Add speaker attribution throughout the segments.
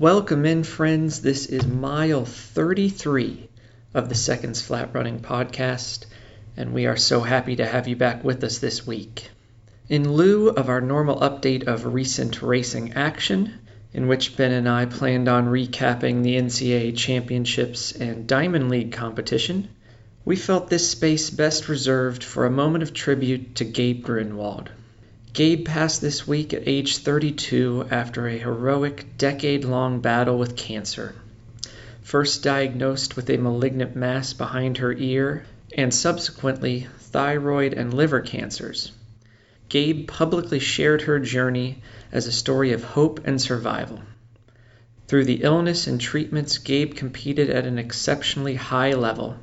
Speaker 1: Welcome in, friends. This is mile 33 of the Seconds Flat Running podcast, and we are so happy to have you back with us this week. In lieu of our normal update of recent racing action, in which Ben and I planned on recapping the NCAA championships and Diamond League competition, we felt this space best reserved for a moment of tribute to Gabe Grunewald. Gabe passed this week at age 32 after a heroic decade long battle with cancer. First diagnosed with a malignant mass behind her ear, and subsequently thyroid and liver cancers. Gabe publicly shared her journey as a story of hope and survival. Through the illness and treatments, Gabe competed at an exceptionally high level,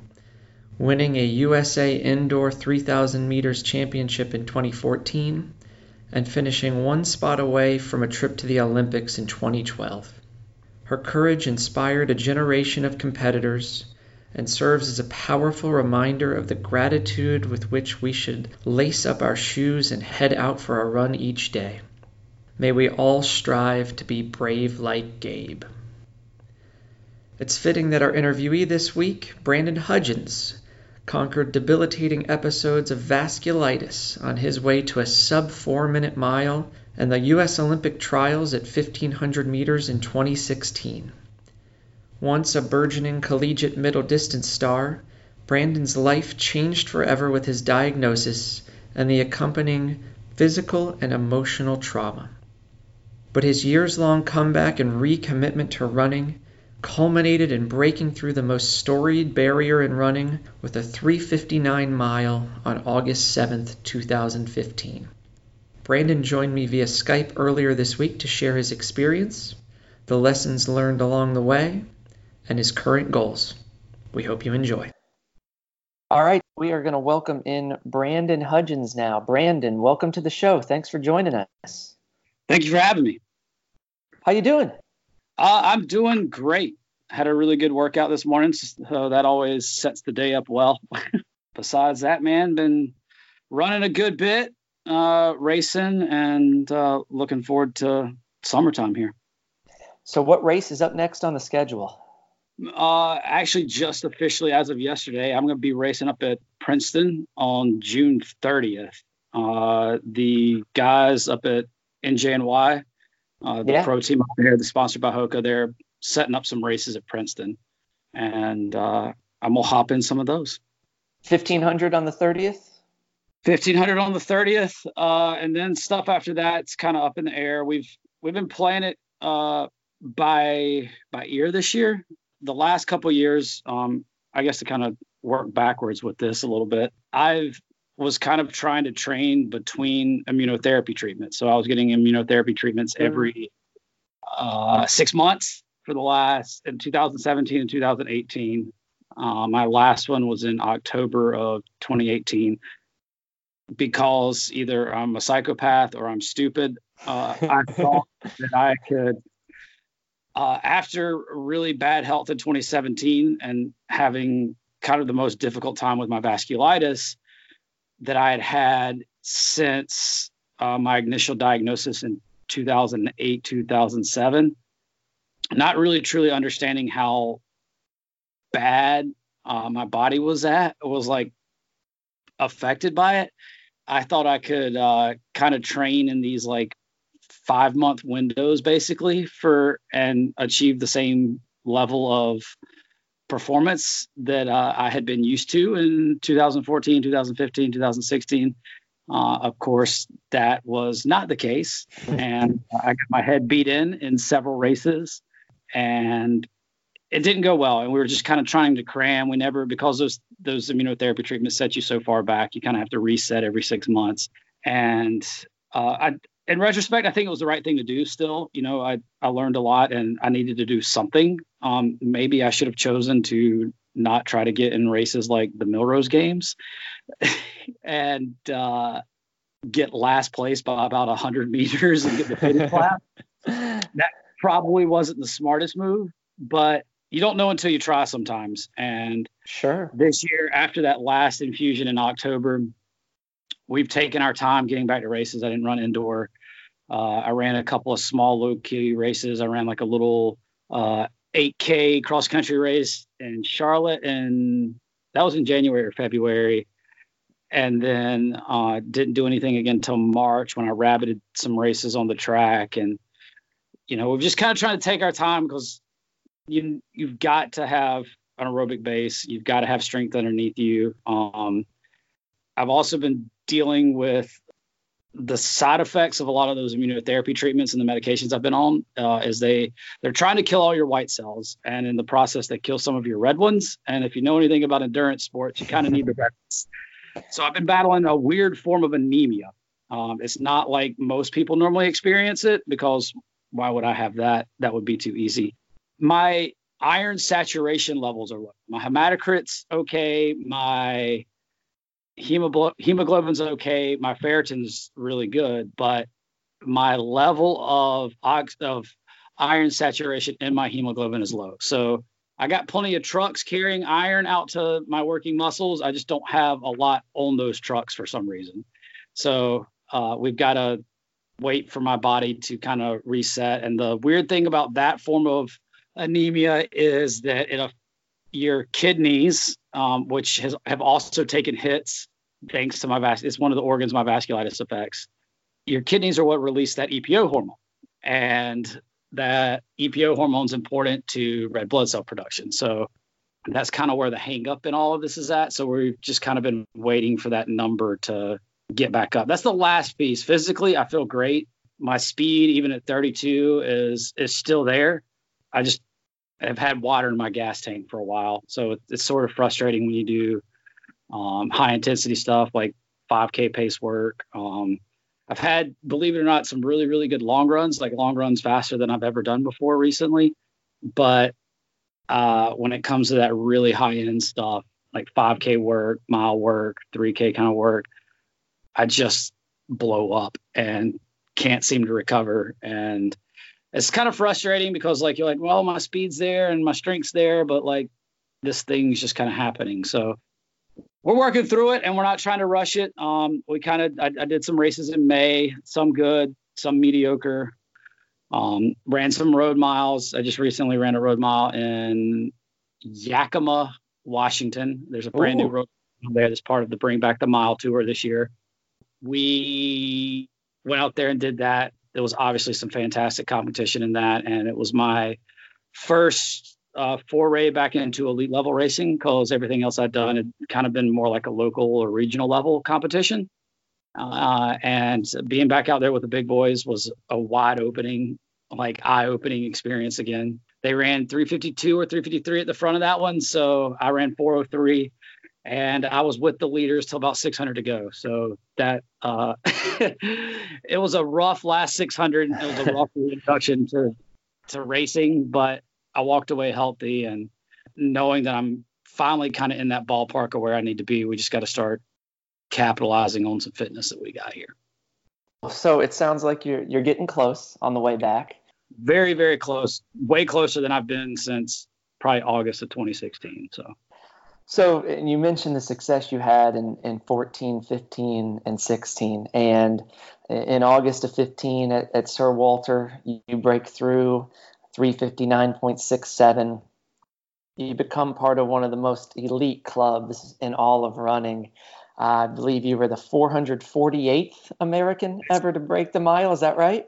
Speaker 1: winning a USA Indoor 3000 meters championship in 2014 and finishing one spot away from a trip to the Olympics in 2012. Her courage inspired a generation of competitors and serves as a powerful reminder of the gratitude with which we should lace up our shoes and head out for a run each day. May we all strive to be brave like Gabe. It's fitting that our interviewee this week, Brandon Hudgins, conquered debilitating episodes of vasculitis on his way to a sub four minute mile and the U.S. Olympic trials at 1500 meters in 2016. Once a burgeoning collegiate middle distance star, Brandon's life changed forever with his diagnosis and the accompanying physical and emotional trauma. But his years long comeback and recommitment to running culminated in breaking through the most storied barrier in running with a 359 mile on August 7, 2015. Brandon joined me via Skype earlier this week to share his experience, the lessons learned along the way, and his current goals. We hope you enjoy. All right, we are going to welcome in Brandon Hudgins now. Brandon, welcome to the show. Thanks for joining us.
Speaker 2: Thank you for having me.
Speaker 1: How you doing?
Speaker 2: Uh, I'm doing great. Had a really good workout this morning, so that always sets the day up well. Besides that, man, been running a good bit, uh, racing, and uh, looking forward to summertime here.
Speaker 1: So, what race is up next on the schedule?
Speaker 2: Uh, actually, just officially as of yesterday, I'm going to be racing up at Princeton on June 30th. Uh, the guys up at NJNY uh, the yeah. pro team up there, the sponsored by Hoka, they're setting up some races at Princeton, and uh, I'm gonna hop in some of those.
Speaker 1: Fifteen hundred on the thirtieth.
Speaker 2: Fifteen hundred on the thirtieth, uh, and then stuff after that. It's kind of up in the air. We've we've been playing it uh, by by ear this year. The last couple years, um, I guess to kind of work backwards with this a little bit. I've was kind of trying to train between immunotherapy treatments. So I was getting immunotherapy treatments mm. every uh, six months for the last in 2017 and 2018. Uh, my last one was in October of 2018 because either I'm a psychopath or I'm stupid. Uh, I thought that I could, uh, after really bad health in 2017 and having kind of the most difficult time with my vasculitis, that I had had since uh, my initial diagnosis in 2008, 2007. Not really truly understanding how bad uh, my body was at, was like affected by it. I thought I could uh, kind of train in these like five month windows basically for and achieve the same level of performance that uh, I had been used to in 2014, 2015, 2016. Uh, of course, that was not the case, and I got my head beat in in several races, and it didn't go well. And we were just kind of trying to cram. We never because those those immunotherapy treatments set you so far back, you kind of have to reset every six months. And uh, I in retrospect, I think it was the right thing to do. Still, you know, I I learned a lot, and I needed to do something. Um, maybe I should have chosen to not try to get in races like the Millrose Games, and uh, get last place by about hundred meters and get the finish lap. That probably wasn't the smartest move, but you don't know until you try sometimes. And
Speaker 1: sure,
Speaker 2: this year after that last infusion in October, we've taken our time getting back to races. I didn't run indoor. Uh, I ran a couple of small low key races. I ran like a little uh, 8K cross country race in Charlotte, and that was in January or February. And then uh, didn't do anything again until March when I rabbited some races on the track. And, you know, we're just kind of trying to take our time because you, you've got to have an aerobic base, you've got to have strength underneath you. Um, I've also been dealing with the side effects of a lot of those immunotherapy treatments and the medications I've been on uh, is they they're trying to kill all your white cells, and in the process they kill some of your red ones. And if you know anything about endurance sports, you kind of need the red. So I've been battling a weird form of anemia. Um, it's not like most people normally experience it because why would I have that? That would be too easy. My iron saturation levels are low. My hematocrit's okay. My hemoglobin's okay. My ferritin's really good, but my level of of iron saturation in my hemoglobin is low. So I got plenty of trucks carrying iron out to my working muscles. I just don't have a lot on those trucks for some reason. So uh, we've got to wait for my body to kind of reset. And the weird thing about that form of anemia is that it your kidneys, um, which has, have also taken hits thanks to my vas. It's one of the organs my vasculitis affects. Your kidneys are what release that EPO hormone, and that EPO hormone is important to red blood cell production. So that's kind of where the hang up in all of this is at. So we've just kind of been waiting for that number to get back up. That's the last piece. Physically, I feel great. My speed, even at 32, is is still there. I just have had water in my gas tank for a while, so it's sort of frustrating when you do um, high intensity stuff like 5K pace work. Um, I've had, believe it or not, some really really good long runs, like long runs faster than I've ever done before recently. But uh, when it comes to that really high end stuff, like 5K work, mile work, 3K kind of work, I just blow up and can't seem to recover. And it's kind of frustrating because like you're like, well, my speed's there and my strength's there, but like this thing's just kind of happening. So we're working through it and we're not trying to rush it. Um, we kind of I, I, did some races in May, some good, some mediocre. Um, ran some road miles. I just recently ran a road mile in Yakima, Washington. There's a brand Ooh. new road there that's part of the Bring Back the Mile tour this year. We went out there and did that there was obviously some fantastic competition in that, and it was my first uh, foray back into elite level racing because everything else I'd done had kind of been more like a local or regional level competition. Uh, and being back out there with the big boys was a wide opening, like eye opening experience again. They ran 352 or 353 at the front of that one. So I ran 403 and I was with the leaders till about 600 to go. So that uh, it was a rough last 600. It was a rough introduction to to racing, but I walked away healthy and knowing that I'm finally kind of in that ballpark of where I need to be. We just got to start capitalizing on some fitness that we got here.
Speaker 1: So it sounds like you're you're getting close on the way back.
Speaker 2: Very very close, way closer than I've been since probably August of 2016. So
Speaker 1: so you mentioned the success you had in, in 14, 15, and 16. And in August of 15 at, at Sir Walter, you, you break through 359.67. You become part of one of the most elite clubs in all of running. Uh, I believe you were the 448th American ever to break the mile. Is that right?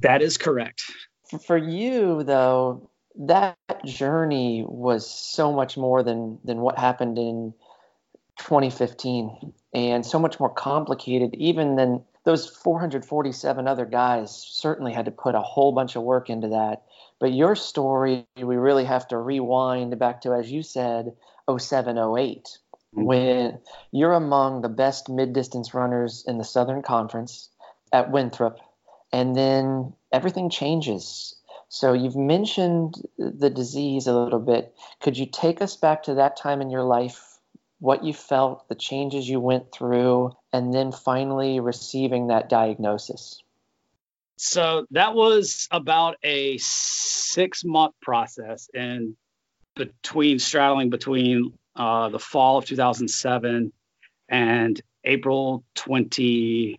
Speaker 2: That is correct.
Speaker 1: For you, though, that journey was so much more than than what happened in 2015 and so much more complicated even than those 447 other guys certainly had to put a whole bunch of work into that but your story we really have to rewind back to as you said 07 08 mm-hmm. when you're among the best mid-distance runners in the southern conference at winthrop and then everything changes so you've mentioned the disease a little bit. Could you take us back to that time in your life, what you felt, the changes you went through, and then finally receiving that diagnosis?
Speaker 2: So that was about a six month process, and between straddling between uh, the fall of 2007 and April 23rd,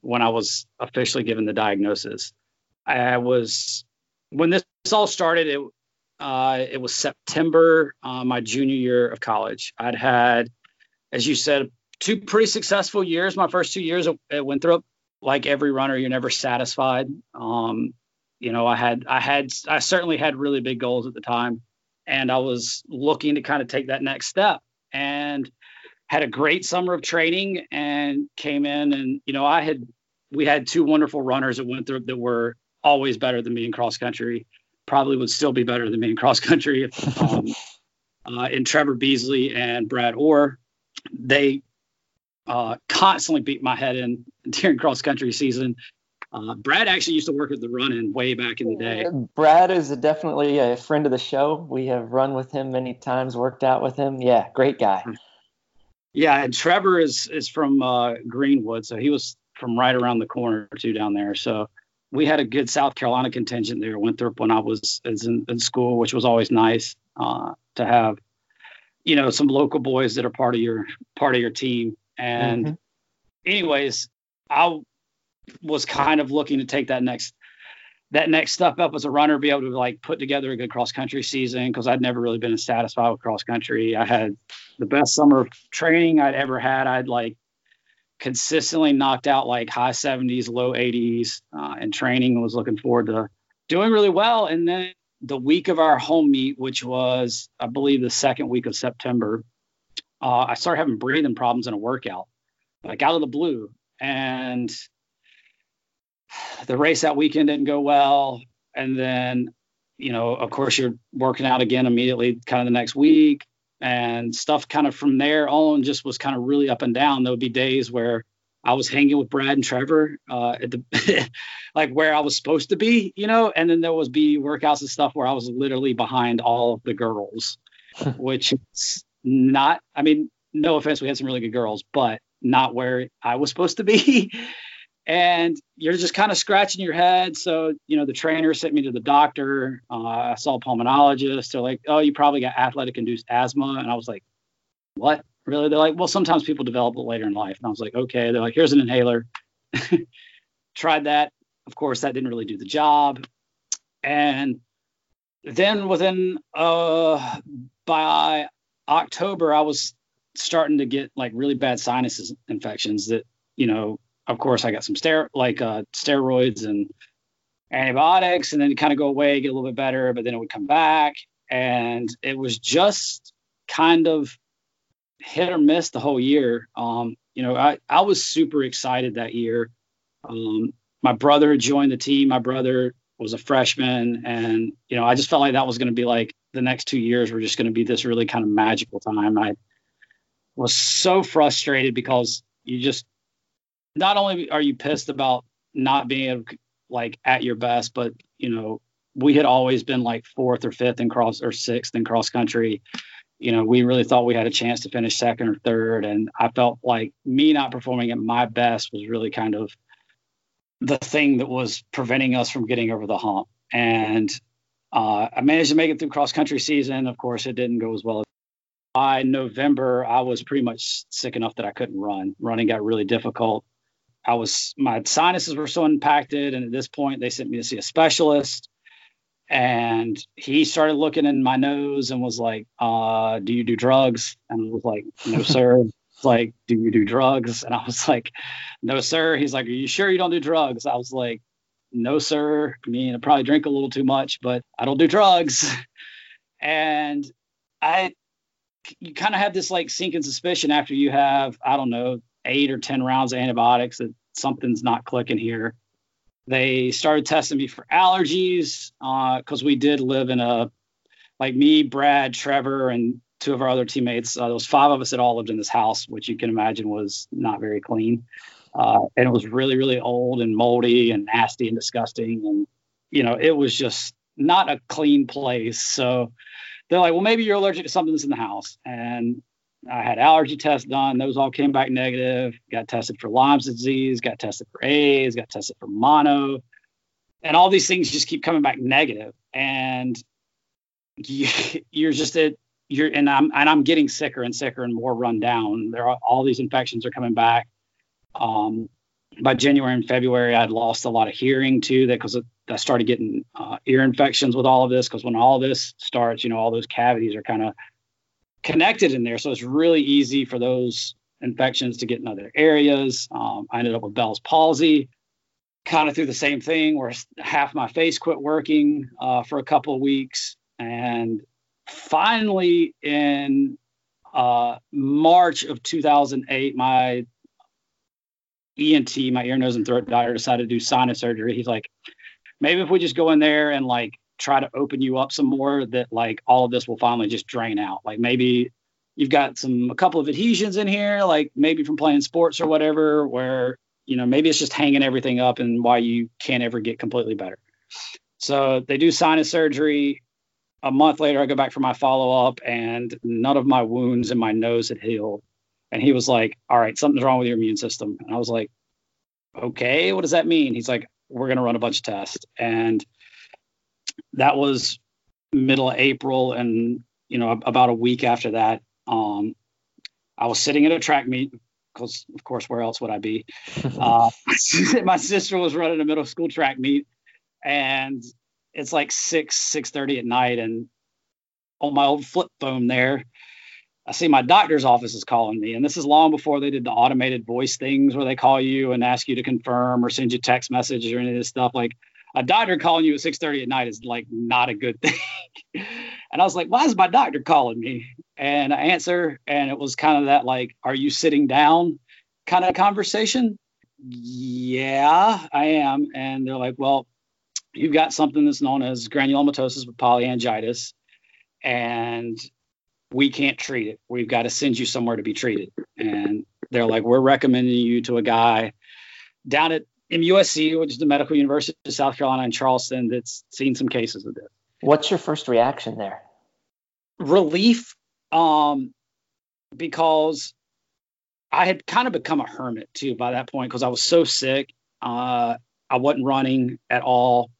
Speaker 2: when I was officially given the diagnosis. I was when this all started, it uh, it was September, uh, my junior year of college. I'd had, as you said, two pretty successful years. My first two years at Winthrop, like every runner, you're never satisfied. Um, you know, I had, I had, I certainly had really big goals at the time, and I was looking to kind of take that next step. And had a great summer of training and came in and you know I had we had two wonderful runners at Winthrop that were always better than me in cross country. Probably would still be better than me in cross country. Um, uh, in Trevor Beasley and Brad Orr, they uh, constantly beat my head in during cross country season. Uh, Brad actually used to work at the run in way back in the day.
Speaker 1: Brad is a definitely a friend of the show. We have run with him many times, worked out with him. Yeah, great guy.
Speaker 2: Yeah, and Trevor is is from uh, Greenwood, so he was from right around the corner too down there. So we had a good South Carolina contingent there. Winthrop when I was in, in school, which was always nice uh, to have. You know, some local boys that are part of your part of your team. And mm-hmm. anyways, I was kind of looking to take that next that next step up as a runner, be able to like put together a good cross country season because I'd never really been satisfied with cross country. I had the best summer training I'd ever had. I'd like consistently knocked out like high 70s, low 80s, uh, and training was looking forward to doing really well. And then the week of our home meet, which was, I believe, the second week of September, uh, I started having breathing problems in a workout, like out of the blue. And the race that weekend didn't go well. And then, you know, of course, you're working out again immediately, kind of the next week. And stuff kind of from there on just was kind of really up and down. There would be days where I was hanging with Brad and Trevor uh, at the like where I was supposed to be, you know, and then there was be workouts and stuff where I was literally behind all of the girls, which is not. I mean, no offense, we had some really good girls, but not where I was supposed to be. and you're just kind of scratching your head. So, you know, the trainer sent me to the doctor. Uh, I saw a pulmonologist. They're like, oh, you probably got athletic induced asthma. And I was like, what? Really? They're like, well, sometimes people develop it later in life. And I was like, okay. They're like, here's an inhaler. Tried that. Of course, that didn't really do the job. And then within, uh, by October, I was starting to get like really bad sinus infections that, you know, of course, I got some ster- like uh, steroids and antibiotics, and then kind of go away, get a little bit better, but then it would come back, and it was just kind of hit or miss the whole year. Um, you know, I I was super excited that year. Um, my brother joined the team. My brother was a freshman, and you know, I just felt like that was going to be like the next two years were just going to be this really kind of magical time. I was so frustrated because you just not only are you pissed about not being like at your best, but you know, we had always been like fourth or fifth in cross or sixth in cross country. You know, we really thought we had a chance to finish second or third. And I felt like me not performing at my best was really kind of the thing that was preventing us from getting over the hump. And uh, I managed to make it through cross country season. Of course, it didn't go as well by November, I was pretty much sick enough that I couldn't run. Running got really difficult. I was my sinuses were so impacted, and at this point they sent me to see a specialist. And he started looking in my nose and was like, uh, "Do you do drugs?" And I was like, "No, sir." Like, "Do you do drugs?" And I was like, "No, sir." He's like, "Are you sure you don't do drugs?" I was like, "No, sir. I mean, I probably drink a little too much, but I don't do drugs." And I, you kind of have this like sinking suspicion after you have, I don't know, eight or 10 rounds of antibiotics that something's not clicking here. They started testing me for allergies because uh, we did live in a, like me, Brad, Trevor, and two of our other teammates. Uh, five of us that all lived in this house, which you can imagine was not very clean. Uh, and it was really, really old and moldy and nasty and disgusting. And, you know, it was just not a clean place. So they're like, well, maybe you're allergic to something that's in the house. And I had allergy tests done. Those all came back negative. Got tested for Lyme's disease, got tested for AIDS, got tested for mono. And all these things just keep coming back negative. And you, are just at you're and I'm and I'm getting sicker and sicker and more run down. There are all these infections are coming back. Um, by January and February, I'd lost a lot of hearing too, that because I started getting uh, ear infections with all of this because when all this starts, you know, all those cavities are kind of connected in there. So it's really easy for those infections to get in other areas. Um, I ended up with Bell's palsy, kind of through the same thing where half my face quit working uh, for a couple of weeks. And finally, in uh, March of 2008, my ENT, my ear, nose, and throat doctor, decided to do sinus surgery. He's like, maybe if we just go in there and like try to open you up some more, that like all of this will finally just drain out. Like maybe you've got some a couple of adhesions in here, like maybe from playing sports or whatever, where you know maybe it's just hanging everything up and why you can't ever get completely better. So they do sinus surgery. A month later, I go back for my follow up, and none of my wounds in my nose had healed. And he was like, All right, something's wrong with your immune system. And I was like, Okay, what does that mean? He's like, We're going to run a bunch of tests. And that was middle of April. And, you know, about a week after that, um, I was sitting at a track meet because, of course, where else would I be? Uh, my sister was running a middle school track meet, and it's like six six thirty at night, and on my old flip phone there, I see my doctor's office is calling me, and this is long before they did the automated voice things where they call you and ask you to confirm or send you text messages or any of this stuff. Like a doctor calling you at 6:30 at night is like not a good thing. and I was like, why is my doctor calling me? And I answer, and it was kind of that like, are you sitting down kind of conversation? Yeah, I am. And they're like, well, you've got something that's known as granulomatosis with polyangiitis, and we can't treat it. We've got to send you somewhere to be treated. And they're like, we're recommending you to a guy down at MUSC, which is the Medical University of South Carolina in Charleston, that's seen some cases of this.
Speaker 1: What's your first reaction there?
Speaker 2: Relief, um, because I had kind of become a hermit too by that point because I was so sick. Uh, I wasn't running at all.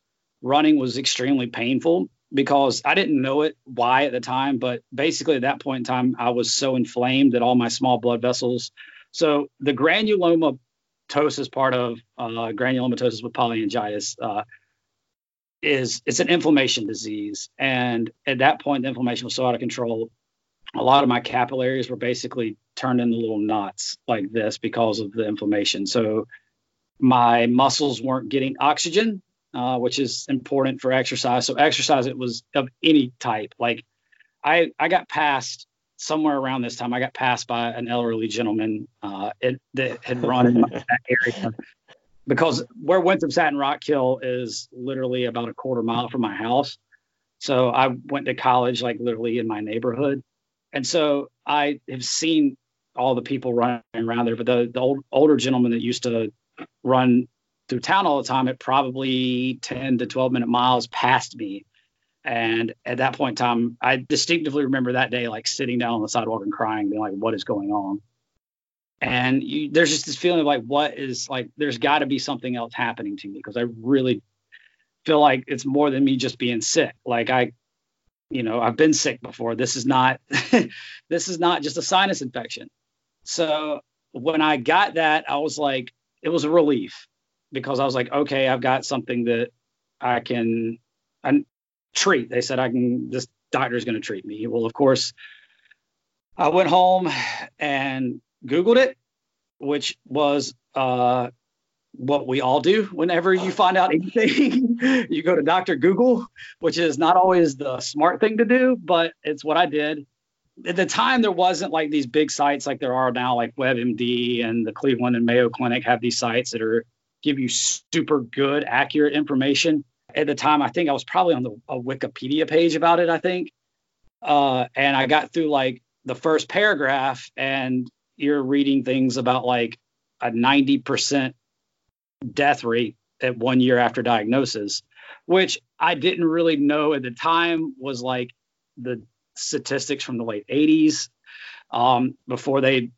Speaker 2: Running was extremely painful because I didn't know it why at the time, but basically at that point in time, I was so inflamed that all my small blood vessels. So the granulomatosis part of uh, granulomatosis with polyangiitis uh, is it's an inflammation disease, and at that point, the inflammation was so out of control. A lot of my capillaries were basically turned into little knots like this because of the inflammation. So my muscles weren't getting oxygen uh, which is important for exercise. So exercise, it was of any type. Like I, I got passed somewhere around this time. I got passed by an elderly gentleman uh, it, that had run in that area because where Winthrop Satin Rock Hill is literally about a quarter mile from my house. So I went to college like literally in my neighborhood, and so I have seen all the people running around there. But the the old, older gentleman that used to run through town all the time at probably 10 to 12 minute miles past me. And at that point in time, I distinctively remember that day, like sitting down on the sidewalk and crying, being like, what is going on? And you, there's just this feeling of like, what is like, there's got to be something else happening to me because I really feel like it's more than me just being sick. Like, I, you know, I've been sick before. This is not, this is not just a sinus infection. So when I got that, I was like, it was a relief because I was like, okay, I've got something that I can I treat. They said I can. This doctor is going to treat me. Well, of course, I went home and Googled it, which was uh, what we all do whenever you find out anything. you go to Doctor Google, which is not always the smart thing to do, but it's what I did. At the time, there wasn't like these big sites like there are now, like WebMD and the Cleveland and Mayo Clinic have these sites that are give you super good, accurate information. At the time, I think I was probably on the a Wikipedia page about it. I think, uh, and I got through like the first paragraph, and you're reading things about like a 90% death rate at one year after diagnosis, which I didn't really know at the time was like the statistics from the late 80s um, before they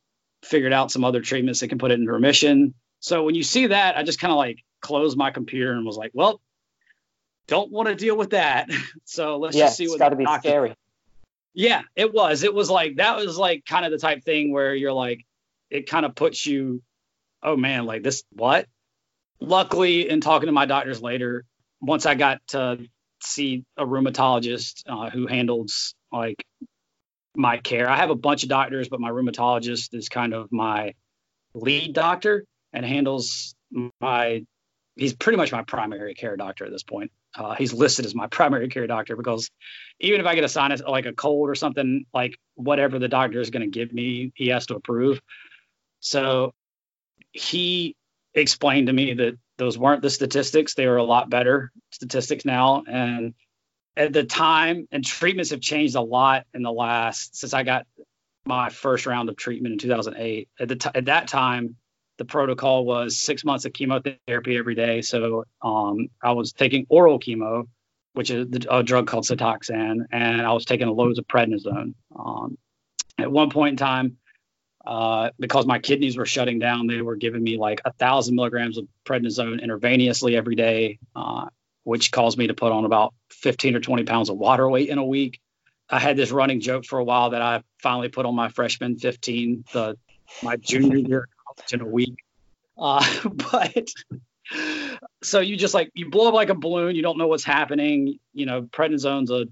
Speaker 2: figured out some other treatments that can put it into remission. So when you see that, I just kind of like closed my computer and was like, well, don't want to deal with that. so let's
Speaker 1: yeah,
Speaker 2: just see what
Speaker 1: it's got to be scary.
Speaker 2: Yeah, it was. It was like that was like kind of the type thing where you're like, it kind of puts you, oh man, like this what? Luckily, in talking to my doctors later, once I got to see a rheumatologist uh, who handles like my care. I have a bunch of doctors, but my rheumatologist is kind of my lead doctor and handles my. He's pretty much my primary care doctor at this point. Uh, he's listed as my primary care doctor because even if I get a sinus, like a cold or something, like whatever the doctor is going to give me, he has to approve. So he explained to me that those weren't the statistics; they were a lot better statistics now, and at the time, and treatments have changed a lot in the last since I got my first round of treatment in 2008. At the t- at that time, the protocol was six months of chemotherapy every day. So um, I was taking oral chemo, which is a drug called Cytoxan, and I was taking loads of prednisone. Um, at one point in time, uh, because my kidneys were shutting down, they were giving me like a thousand milligrams of prednisone intravenously every day. Uh, which caused me to put on about 15 or 20 pounds of water weight in a week. I had this running joke for a while that I finally put on my freshman 15, the my junior year in a week. Uh, but so you just like you blow up like a balloon. You don't know what's happening. You know, prednisone's a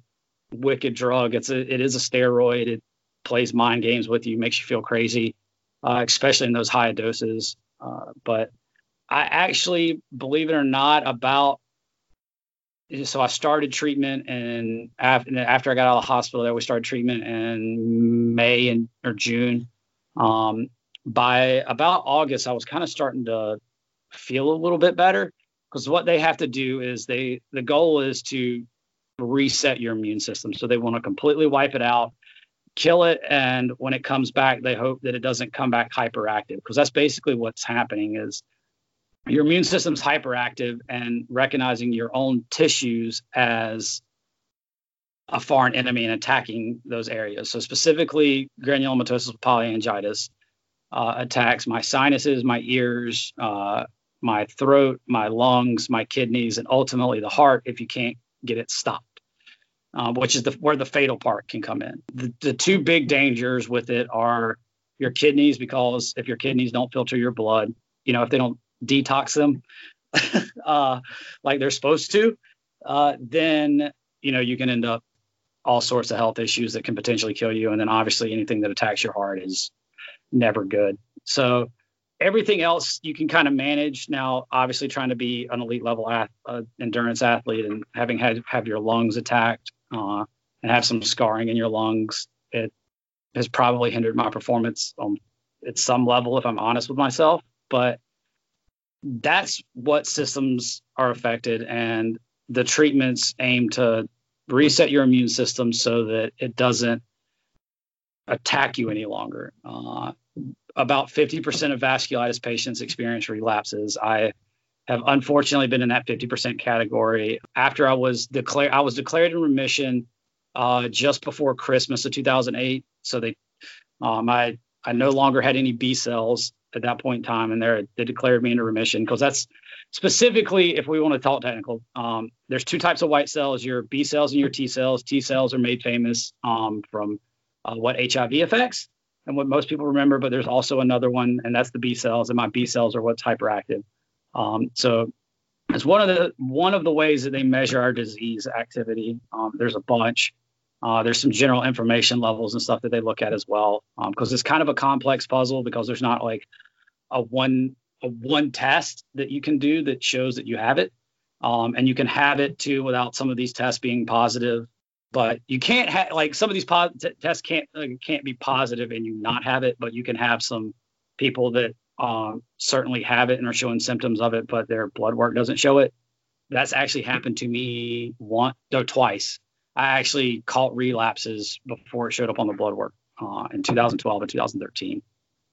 Speaker 2: wicked drug. It's a it is a steroid. It plays mind games with you, makes you feel crazy, uh, especially in those high doses. Uh, but I actually, believe it or not, about so I started treatment and after, after I got out of the hospital there, we started treatment in May and or June. Um, by about August, I was kind of starting to feel a little bit better because what they have to do is they the goal is to reset your immune system. So they want to completely wipe it out, kill it, and when it comes back, they hope that it doesn't come back hyperactive because that's basically what's happening is your immune system's hyperactive and recognizing your own tissues as a foreign enemy and attacking those areas. So specifically, granulomatosis with polyangiitis uh, attacks my sinuses, my ears, uh, my throat, my lungs, my kidneys, and ultimately the heart if you can't get it stopped. Uh, which is the, where the fatal part can come in. The, the two big dangers with it are your kidneys, because if your kidneys don't filter your blood, you know, if they don't detox them uh, like they're supposed to, uh, then you know you can end up all sorts of health issues that can potentially kill you. And then obviously anything that attacks your heart is never good. So everything else you can kind of manage. Now, obviously trying to be an elite level ath- uh, endurance athlete and having had have your lungs attacked uh, and have some scarring in your lungs, it has probably hindered my performance um, at some level, if I'm honest with myself. But that's what systems are affected and the treatments aim to reset your immune system so that it doesn't attack you any longer uh, about 50% of vasculitis patients experience relapses i have unfortunately been in that 50% category after i was declared i was declared in remission uh, just before christmas of 2008 so they um, I, I no longer had any b cells at that point in time, and they they declared me into remission because that's specifically if we want to talk technical. Um, there's two types of white cells: your B cells and your T cells. T cells are made famous um, from uh, what HIV affects and what most people remember, but there's also another one, and that's the B cells. And my B cells are what's hyperactive. Um, so it's one of the one of the ways that they measure our disease activity. Um, there's a bunch. Uh, there's some general information levels and stuff that they look at as well, because um, it's kind of a complex puzzle because there's not like a one a one test that you can do that shows that you have it, um, and you can have it too without some of these tests being positive. But you can't have like some of these po- t- tests can't uh, can't be positive and you not have it, but you can have some people that um, certainly have it and are showing symptoms of it, but their blood work doesn't show it. That's actually happened to me one, no, twice. I actually caught relapses before it showed up on the blood work uh, in 2012 and 2013.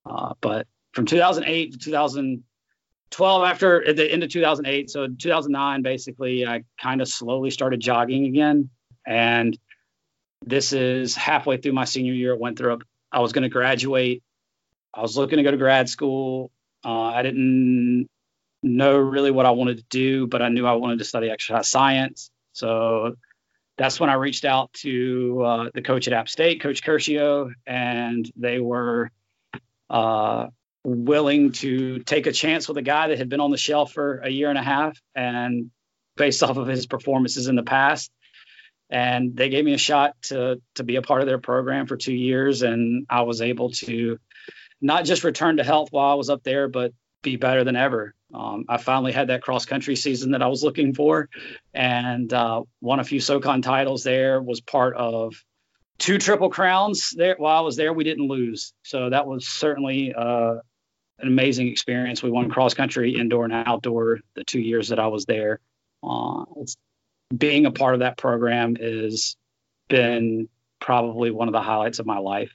Speaker 2: Uh, but from 2008 to 2012 after at the end of 2008 so 2009 basically i kind of slowly started jogging again and this is halfway through my senior year at winthrop i was going to graduate. I was looking to go to grad school. Uh, i didn't know really what i wanted to do but i knew i wanted to study exercise science. So that's when i reached out to uh, the coach at app state coach curcio and they were uh, willing to take a chance with a guy that had been on the shelf for a year and a half and based off of his performances in the past. And they gave me a shot to to be a part of their program for two years, and I was able to not just return to health while I was up there, but be better than ever. Um, I finally had that cross country season that I was looking for, and uh, won a few SoCon titles there. Was part of two triple crowns there while I was there. We didn't lose, so that was certainly uh, an amazing experience. We won cross country, indoor and outdoor, the two years that I was there. Uh, being a part of that program has been probably one of the highlights of my life.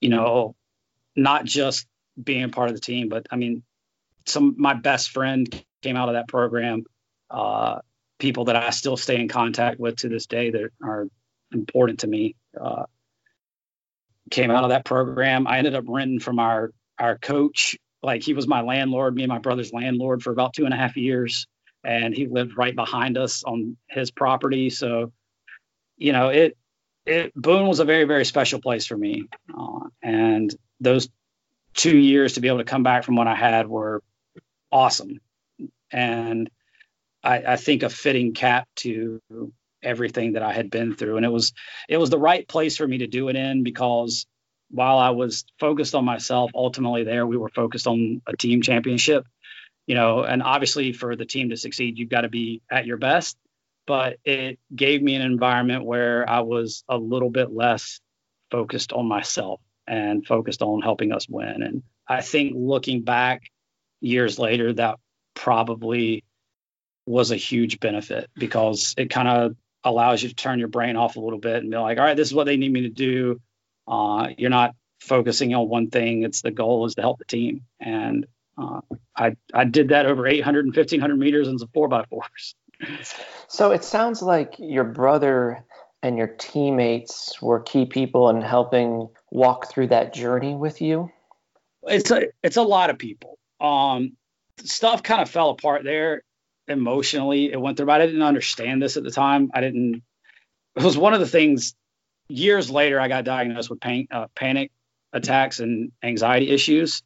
Speaker 2: You know, not just being a part of the team, but I mean, some my best friend came out of that program. Uh, people that I still stay in contact with to this day that are important to me uh, came out of that program. I ended up renting from our our coach. Like he was my landlord, me and my brother's landlord for about two and a half years, and he lived right behind us on his property. So, you know, it it Boone was a very very special place for me, uh, and those two years to be able to come back from what I had were awesome. And I, I, think a fitting cap to everything that I had been through. And it was it was the right place for me to do it in because while I was focused on myself, ultimately there we were focused on a team championship. You know, and obviously for the team to succeed, you've got to be at your best. But it gave me an environment where I was a little bit less focused on myself and focused on helping us win. And I think looking back years later, that probably was a huge benefit because it kind of allows you to turn your brain off a little bit and be like, all right, this is what they need me to do. Uh, you're not focusing on one thing. It's the goal is to help the team. And uh, I, I did that over 800 and 1500 meters in some four by fours.
Speaker 1: So it sounds like your brother and your teammates were key people in helping walk through that journey with you.
Speaker 2: It's a, it's a lot of people. Um, stuff kind of fell apart there emotionally. It went through, but I didn't understand this at the time. I didn't. It was one of the things. Years later, I got diagnosed with pain, uh, panic attacks and anxiety issues.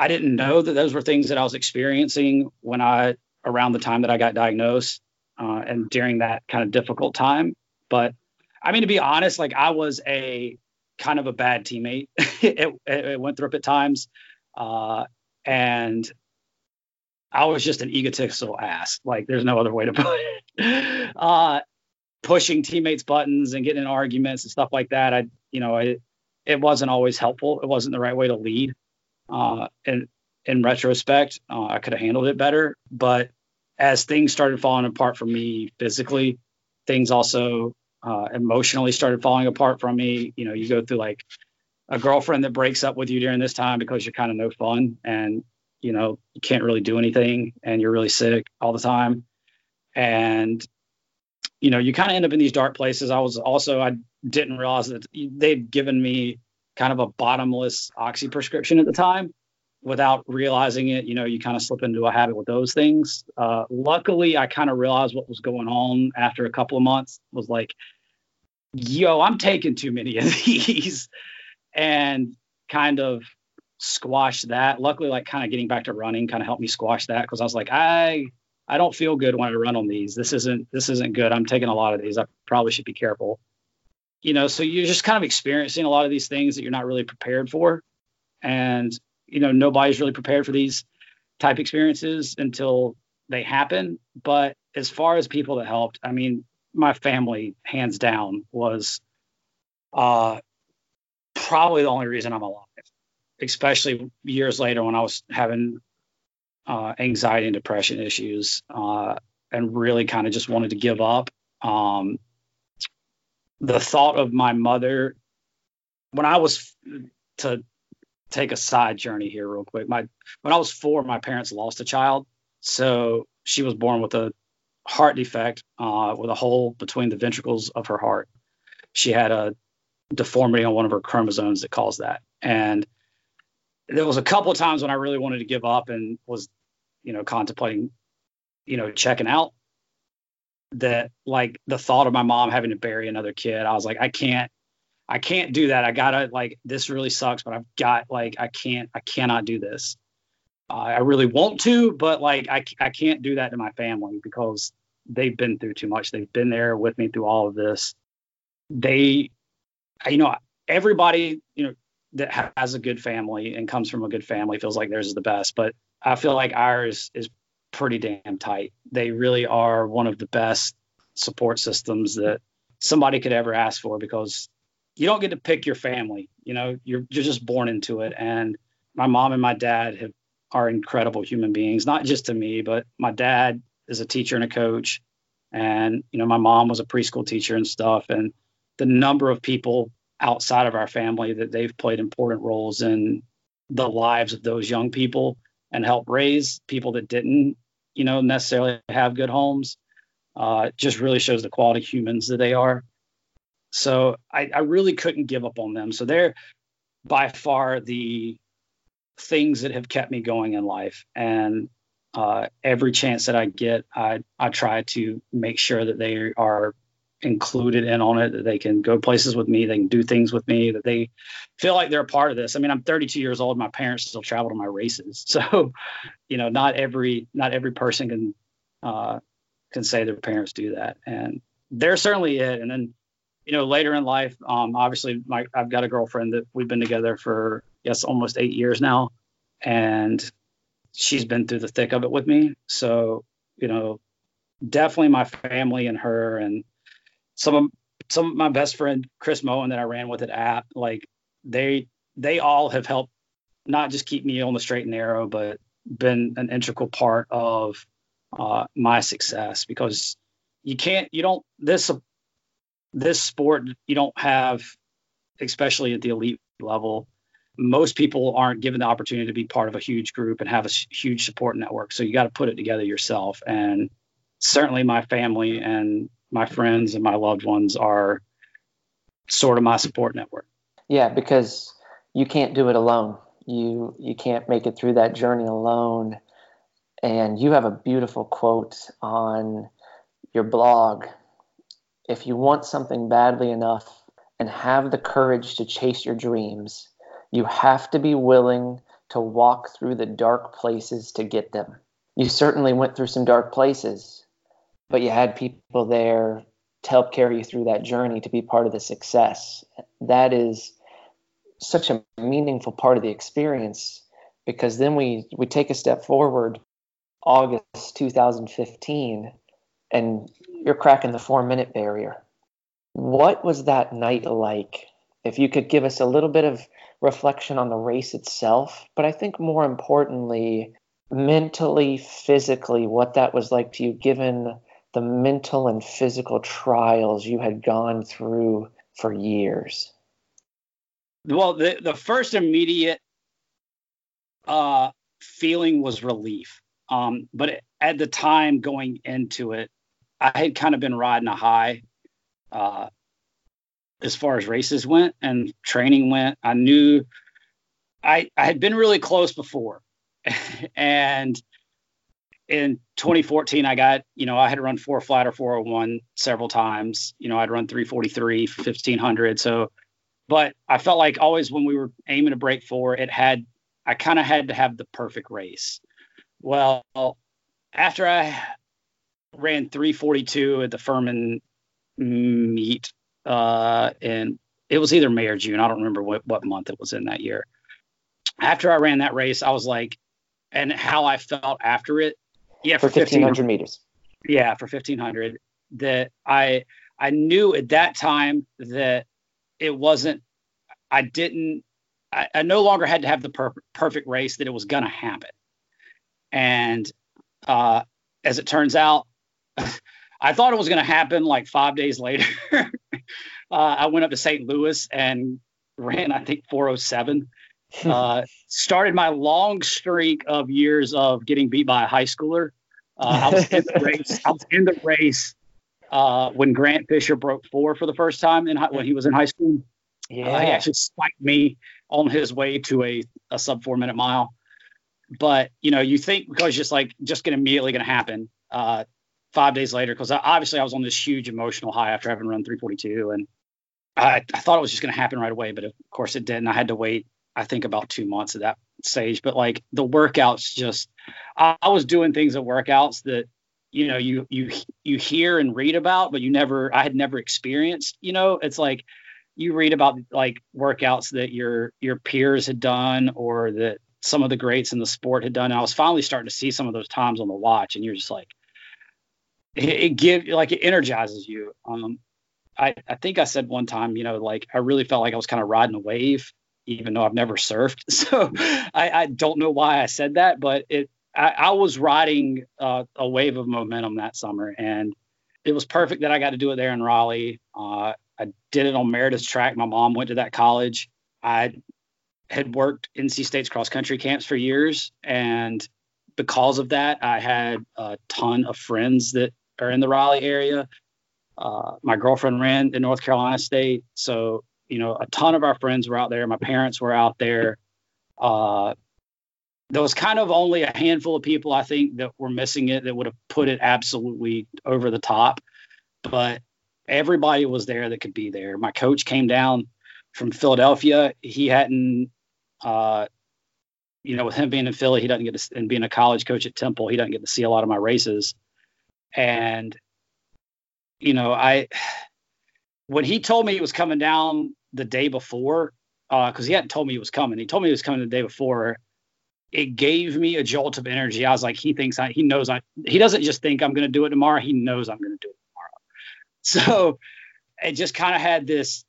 Speaker 2: I didn't know that those were things that I was experiencing when I around the time that I got diagnosed uh, and during that kind of difficult time. But I mean, to be honest, like I was a kind of a bad teammate. it, went through at times. Uh, and I was just an egotistical ass. Like there's no other way to put it. Uh, pushing teammates' buttons and getting in arguments and stuff like that. I, you know, it it wasn't always helpful. It wasn't the right way to lead. Uh, and in retrospect, uh, I could have handled it better. But as things started falling apart for me physically, things also uh, emotionally started falling apart from me. You know, you go through like a girlfriend that breaks up with you during this time because you're kind of no fun and you know you can't really do anything and you're really sick all the time and you know you kind of end up in these dark places i was also i didn't realize that they'd given me kind of a bottomless oxy prescription at the time without realizing it you know you kind of slip into a habit with those things uh, luckily i kind of realized what was going on after a couple of months was like yo i'm taking too many of these and kind of squash that. Luckily, like kind of getting back to running kind of helped me squash that because I was like, I I don't feel good when I run on these. This isn't this isn't good. I'm taking a lot of these. I probably should be careful. You know, so you're just kind of experiencing a lot of these things that you're not really prepared for. And, you know, nobody's really prepared for these type experiences until they happen. But as far as people that helped, I mean, my family, hands down, was uh probably the only reason I'm alive, especially years later when I was having uh, anxiety and depression issues uh, and really kind of just wanted to give up. Um, the thought of my mother, when I was to take a side journey here real quick, my when I was four, my parents lost a child, so she was born with a heart defect uh, with a hole between the ventricles of her heart. She had a deformity on one of her chromosomes that caused that. And there was a couple of times when I really wanted to give up and was, you know, contemplating, you know, checking out. That like the thought of my mom having to bury another kid, I was like, I can't, I can't do that. I gotta like this really sucks, but I've got like I can't, I cannot do this. Uh, I really want to, but like I, I can't do that to my family because they've been through too much. They've been there with me through all of this. They, you know, everybody, you know, that has a good family and comes from a good family feels like theirs is the best. But I feel like ours is pretty damn tight. They really are one of the best support systems that somebody could ever ask for because you don't get to pick your family. You know, you're you're just born into it. And my mom and my dad have are incredible human beings, not just to me, but my dad is a teacher and a coach. And, you know, my mom was a preschool teacher and stuff. And the number of people outside of our family that they've played important roles in the lives of those young people and help raise people that didn't, you know, necessarily have good homes, uh, just really shows the quality humans that they are. So I, I really couldn't give up on them. So they're by far the things that have kept me going in life. And uh, every chance that I get, I, I try to make sure that they are included in on it, that they can go places with me, they can do things with me, that they feel like they're a part of this. I mean, I'm 32 years old. My parents still travel to my races. So, you know, not every, not every person can, uh, can say their parents do that. And they're certainly it. And then you know, later in life, um, obviously, my I've got a girlfriend that we've been together for yes, almost eight years now, and she's been through the thick of it with me. So, you know, definitely my family and her and some of some of my best friend Chris Moen that I ran with at App, like they they all have helped not just keep me on the straight and narrow, but been an integral part of uh, my success because you can't you don't this this sport you don't have especially at the elite level most people aren't given the opportunity to be part of a huge group and have a huge support network. So you got to put it together yourself. And certainly my family and my friends and my loved ones are sort of my support network.
Speaker 1: Yeah because you can't do it alone. You you can't make it through that journey alone. And you have a beautiful quote on your blog. If you want something badly enough and have the courage to chase your dreams, you have to be willing to walk through the dark places to get them. You certainly went through some dark places, but you had people there to help carry you through that journey to be part of the success. That is such a meaningful part of the experience because then we we take a step forward August 2015 and you're cracking the four minute barrier. What was that night like? If you could give us a little bit of reflection on the race itself, but I think more importantly, mentally, physically, what that was like to you, given the mental and physical trials you had gone through for years.
Speaker 2: Well, the, the first immediate uh, feeling was relief. Um, but at the time going into it, I had kind of been riding a high uh, as far as races went and training went. I knew I, I had been really close before. and in 2014, I got, you know, I had run four flat or 401 several times. You know, I'd run 343, 1500. So, but I felt like always when we were aiming to break four, it had, I kind of had to have the perfect race. Well, after I ran 342 at the Furman meet, uh, and it was either May or June. I don't remember what, what month it was in that year. After I ran that race, I was like, and how I felt after it.
Speaker 1: Yeah, for, for 1500 meters.
Speaker 2: Yeah, for 1500. That I I knew at that time that it wasn't. I didn't. I, I no longer had to have the per- perfect race. That it was going to happen. And uh, as it turns out, I thought it was going to happen like five days later. uh, I went up to St. Louis and ran, I think, 407. Uh, started my long streak of years of getting beat by a high schooler. Uh, I was in the race. I was in the race uh, when Grant Fisher broke four for the first time in when he was in high school. Yeah, uh, he actually spiked me on his way to a, a sub four minute mile. But you know, you think because just like just gonna immediately going to happen. Uh, five days later because obviously I was on this huge emotional high after having run 342, and I, I thought it was just going to happen right away, but of course it didn't. I had to wait, I think, about two months at that stage. But like the workouts, just I, I was doing things at workouts that you know you you you hear and read about but you never i had never experienced you know? It's like you read about like workouts that your your peers had done or that some of the greats in the sport had done. I was finally starting to see some of those times on the watch and you're just like it, it give like it energizes you. Um i i think i said one time you know like i really felt like i was kind of riding a wave even though i've never surfed so i i don't know why i said that but it I, I was riding uh, a wave of momentum that summer, and it was perfect that I got to do it there in Raleigh. Uh, I did it on Meredith's track. My mom went to that college. I had worked in NC State's cross country camps for years, and because of that, I had a ton of friends that are in the Raleigh area. Uh, my girlfriend ran in North Carolina State, so you know a ton of our friends were out there. My parents were out there. Uh, there was kind of only a handful of people I think that were missing it that would have put it absolutely over the top. But everybody was there that could be there. My coach came down from Philadelphia. He hadn't, uh, you know, with him being in Philly, he doesn't get to, and being a college coach at Temple, he doesn't get to see a lot of my races. And, you know, I, when he told me he was coming down the day before, because uh, he hadn't told me he was coming, he told me he was coming the day before it gave me a jolt of energy. I was like, he thinks I, he knows I, he doesn't just think I'm going to do it tomorrow. He knows I'm going to do it tomorrow. So it just kind of had this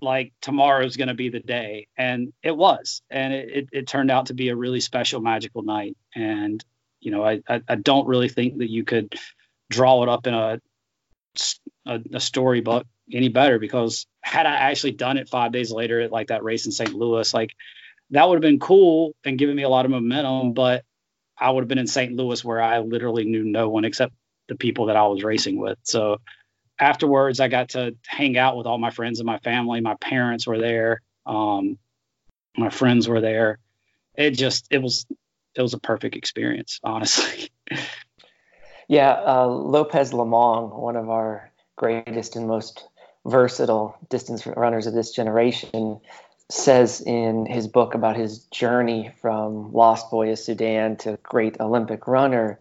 Speaker 2: like tomorrow's going to be the day. And it was, and it, it, it, turned out to be a really special, magical night. And, you know, I, I, I don't really think that you could draw it up in a, a, a storybook any better because had I actually done it five days later at like that race in St. Louis, like that would have been cool and given me a lot of momentum, but I would have been in St. Louis where I literally knew no one except the people that I was racing with. So afterwards, I got to hang out with all my friends and my family. My parents were there. Um, my friends were there. It just, it was, it was a perfect experience, honestly.
Speaker 1: yeah. Uh, Lopez Lomong, one of our greatest and most versatile distance runners of this generation, says in his book about his journey from Lost Boy of Sudan to great Olympic runner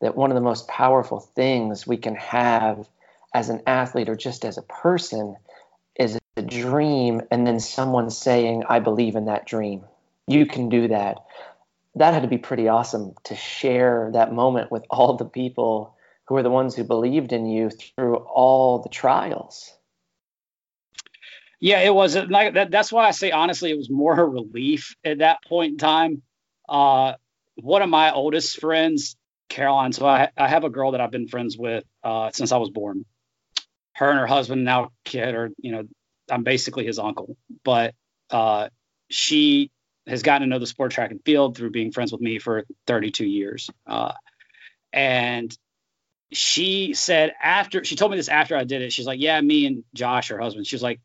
Speaker 1: that one of the most powerful things we can have as an athlete or just as a person is a dream and then someone saying, I believe in that dream. You can do that. That had to be pretty awesome to share that moment with all the people who were the ones who believed in you through all the trials.
Speaker 2: Yeah, it was like that. That's why I say honestly, it was more a relief at that point in time. Uh, one of my oldest friends, Caroline. So I, I have a girl that I've been friends with uh, since I was born. Her and her husband, now kid, or you know, I'm basically his uncle. But uh, she has gotten to know the sport track and field through being friends with me for 32 years. Uh, and she said after she told me this after I did it, she's like, "Yeah, me and Josh, her husband." She's like,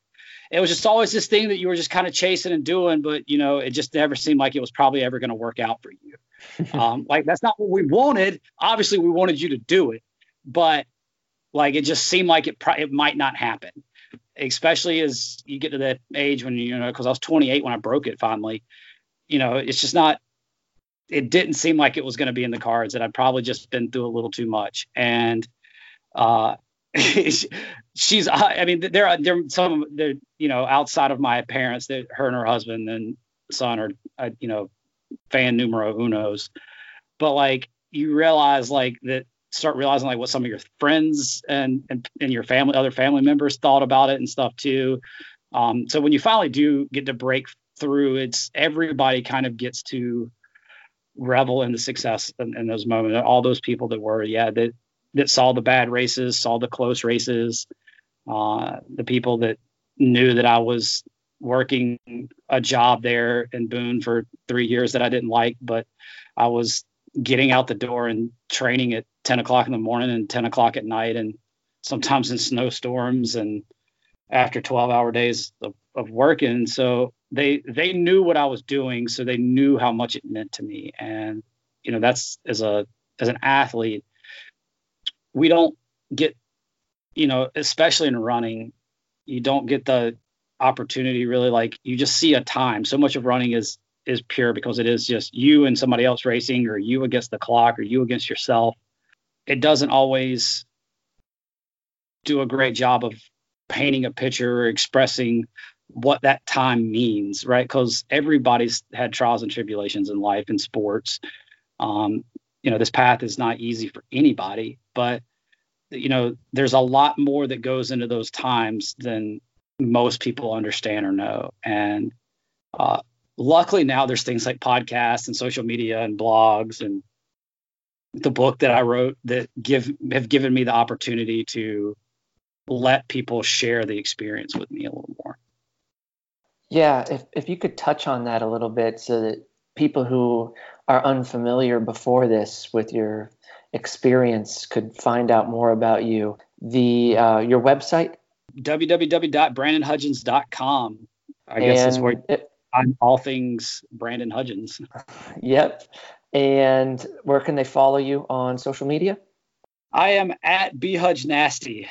Speaker 2: it was just always this thing that you were just kind of chasing and doing, but you know, it just never seemed like it was probably ever going to work out for you. um, like that's not what we wanted. Obviously, we wanted you to do it, but like it just seemed like it it might not happen, especially as you get to that age when you know, because I was 28 when I broke it finally. You know, it's just not. It didn't seem like it was going to be in the cards, and I'd probably just been through a little too much, and uh, she's i mean there are there some there you know outside of my parents that her and her husband and son are uh, you know fan numero unos. But like you realize like that start realizing like what some of your friends and and, and your family other family members thought about it and stuff too. Um so when you finally do get to break through it's everybody kind of gets to revel in the success in, in those moments. All those people that were yeah that that saw the bad races, saw the close races, uh, the people that knew that I was working a job there in Boone for three years that I didn't like, but I was getting out the door and training at 10 o'clock in the morning and 10 o'clock at night, and sometimes in snowstorms and after 12 hour days of, of working. So they they knew what I was doing, so they knew how much it meant to me. And you know, that's as a as an athlete, we don't get, you know, especially in running, you don't get the opportunity really like you just see a time. So much of running is is pure because it is just you and somebody else racing or you against the clock or you against yourself. it doesn't always do a great job of painting a picture or expressing what that time means, right? Because everybody's had trials and tribulations in life and sports. Um, you know, this path is not easy for anybody, but you know, there's a lot more that goes into those times than most people understand or know. And uh, luckily now there's things like podcasts and social media and blogs and the book that I wrote that give have given me the opportunity to let people share the experience with me a little more.
Speaker 1: Yeah, if if you could touch on that a little bit so that people who are unfamiliar before this with your experience could find out more about you. The uh, your website
Speaker 2: www.brandonhudgins.com. I guess is where it, I'm all things Brandon Hudgins.
Speaker 1: Yep. And where can they follow you on social media?
Speaker 2: I am at B Hudge Nasty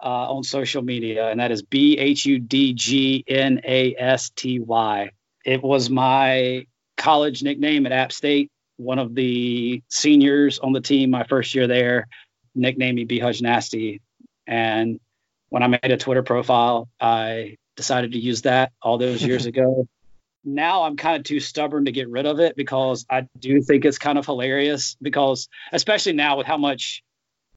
Speaker 2: uh, on social media, and that is B H U D G N A S T Y. It was my college nickname at App State. One of the seniors on the team, my first year there, nicknamed me B Hudge Nasty. And when I made a Twitter profile, I decided to use that all those years ago. Now I'm kind of too stubborn to get rid of it because I do think it's kind of hilarious because especially now with how much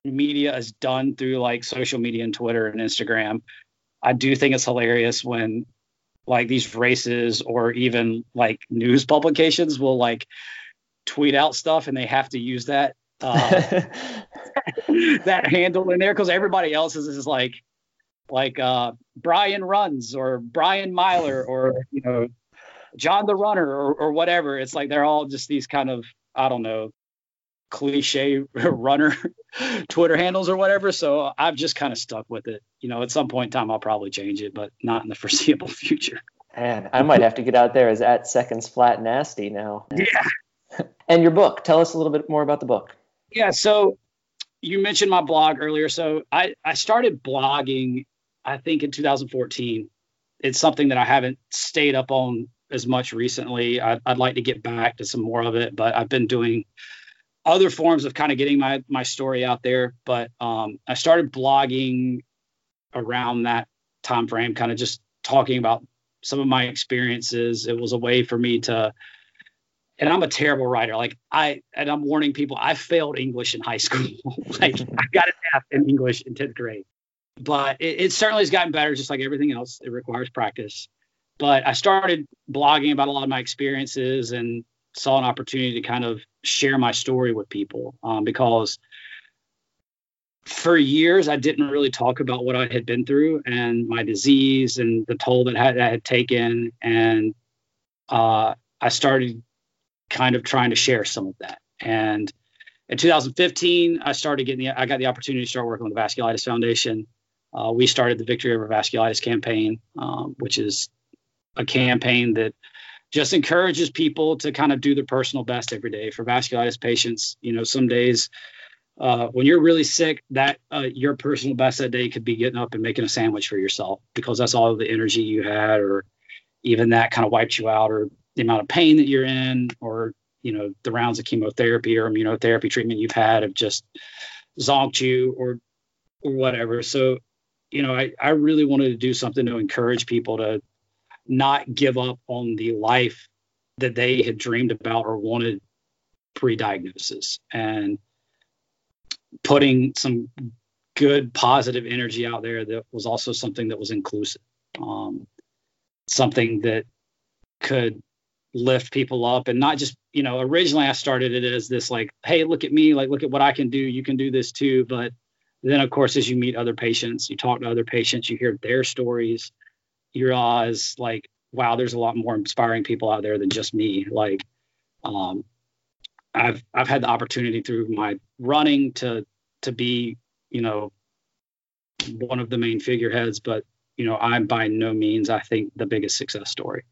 Speaker 2: media is done through like social media and Twitter and Instagram, I do think it's hilarious when like these races or even like news publications will like tweet out stuff and they have to use that uh, that handle in there because everybody else is, is like like uh, Brian runs or Brian Myler or you know John the Runner or, or whatever. It's like they're all just these kind of I don't know cliche runner Twitter handles or whatever. So I've just kind of stuck with it. You know, at some point in time, I'll probably change it, but not in the foreseeable future.
Speaker 1: Man, I might have to get out there as at seconds flat nasty now.
Speaker 2: Yeah.
Speaker 1: and your book, tell us a little bit more about the book.
Speaker 2: Yeah. So you mentioned my blog earlier. So I, I started blogging, I think in 2014. It's something that I haven't stayed up on as much recently. I'd, I'd like to get back to some more of it, but I've been doing other forms of kind of getting my my story out there. But um, I started blogging around that time frame, kind of just talking about some of my experiences. It was a way for me to, and I'm a terrible writer. Like I, and I'm warning people, I failed English in high school. like I got an F in English in 10th grade, but it, it certainly has gotten better, just like everything else. It requires practice. But I started blogging about a lot of my experiences and saw an opportunity to kind of share my story with people um, because for years I didn't really talk about what I had been through and my disease and the toll that I had, I had taken. And uh, I started kind of trying to share some of that. And in 2015, I started getting the, I got the opportunity to start working with the Vasculitis Foundation. Uh, we started the Victory Over Vasculitis campaign, um, which is a campaign that just encourages people to kind of do their personal best every day for vasculitis patients. You know, some days uh, when you're really sick, that uh, your personal best that day could be getting up and making a sandwich for yourself because that's all the energy you had, or even that kind of wiped you out, or the amount of pain that you're in, or you know the rounds of chemotherapy or immunotherapy treatment you've had have just zonked you, or or whatever. So, you know, I I really wanted to do something to encourage people to not give up on the life that they had dreamed about or wanted pre-diagnosis. And putting some good positive energy out there that was also something that was inclusive um, something that could lift people up and not just you know originally i started it as this like hey look at me like look at what i can do you can do this too. But then of course as you meet other patients you talk to other patients you hear their stories you realize like, wow, there's a lot more inspiring people out there than just me. Like, um, I've I've had the opportunity through my running to to be, you know, one of the main figureheads, but you know, I'm by no means, I think, the biggest success story.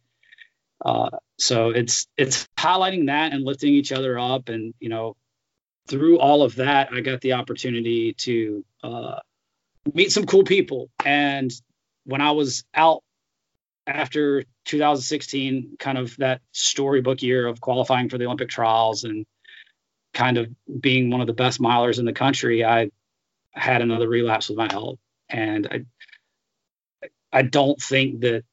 Speaker 2: Uh, so it's it's highlighting that and lifting each other up, and you know, through all of that, I got the opportunity to uh, meet some cool people. And when I was out after 2016, kind of that storybook year of qualifying for the Olympic trials and kind of being one of the best milers in the country, I had another relapse with my health. And I I don't think that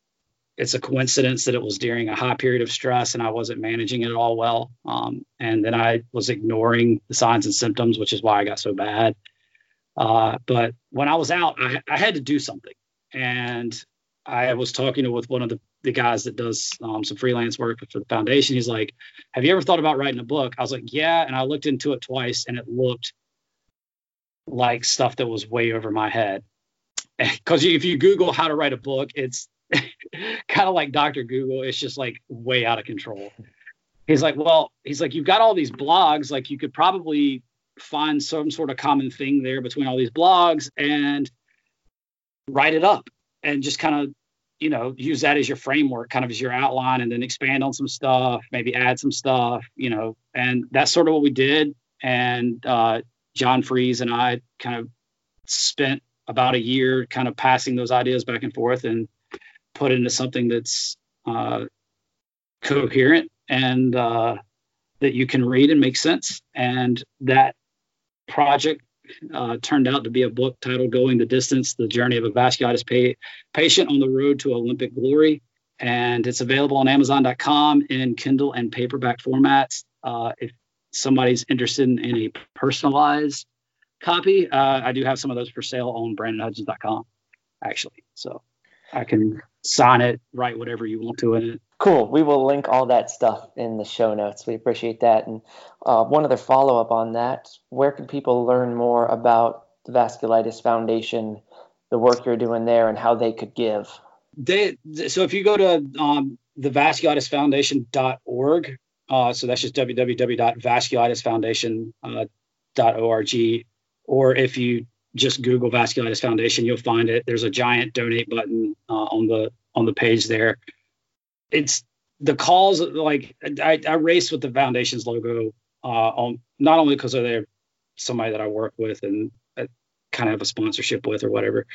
Speaker 2: it's a coincidence that it was during a high period of stress and I wasn't managing it all well. Um, and then I was ignoring the signs and symptoms, which is why I got so bad. Uh, but when I was out, I, I, had to do something. And I was talking with one of the, the guys that does um, some freelance work for the foundation. He's like, Have you ever thought about writing a book? I was like, Yeah. And I looked into it twice and it looked like stuff that was way over my head. Because if you Google how to write a book, it's kind of like Dr. Google. It's just like way out of control. He's like, Well, he's like, You've got all these blogs. Like, you could probably find some sort of common thing there between all these blogs and write it up and just kind of you know use that as your framework kind of as your outline and then expand on some stuff maybe add some stuff you know and that's sort of what we did. And uh, john freeze and i kind of spent about a year kind of passing those ideas back and forth and put into something that's uh, coherent and uh, that you can read and make sense. And that project uh, turned out to be a book titled Going the Distance The Journey of a Vasculitis pa- Patient on the Road to Olympic Glory. And it's available on Amazon.com in Kindle and paperback formats. Uh, if somebody's interested in, a personalized copy, uh, I do have some of those for sale on BrandonHudgins.com, actually. So I can sign it, write whatever you want to in it.
Speaker 1: Cool. We will link all that stuff in the show notes. We appreciate that. And uh, one other follow up on that where can people learn more about the Vasculitis Foundation, the work you're doing there, and how they could give?
Speaker 2: They, so if you go to um, the vasculitisfoundation.org, uh, so that's just www.vasculitisfoundation.org, uh, or if you just Google Vasculitis Foundation, you'll find it. There's a giant donate button uh, on the on the page there it's the calls like I, I race with the foundation's logo uh, on not only because they're somebody that I work with and uh, kind of have a sponsorship with or whatever,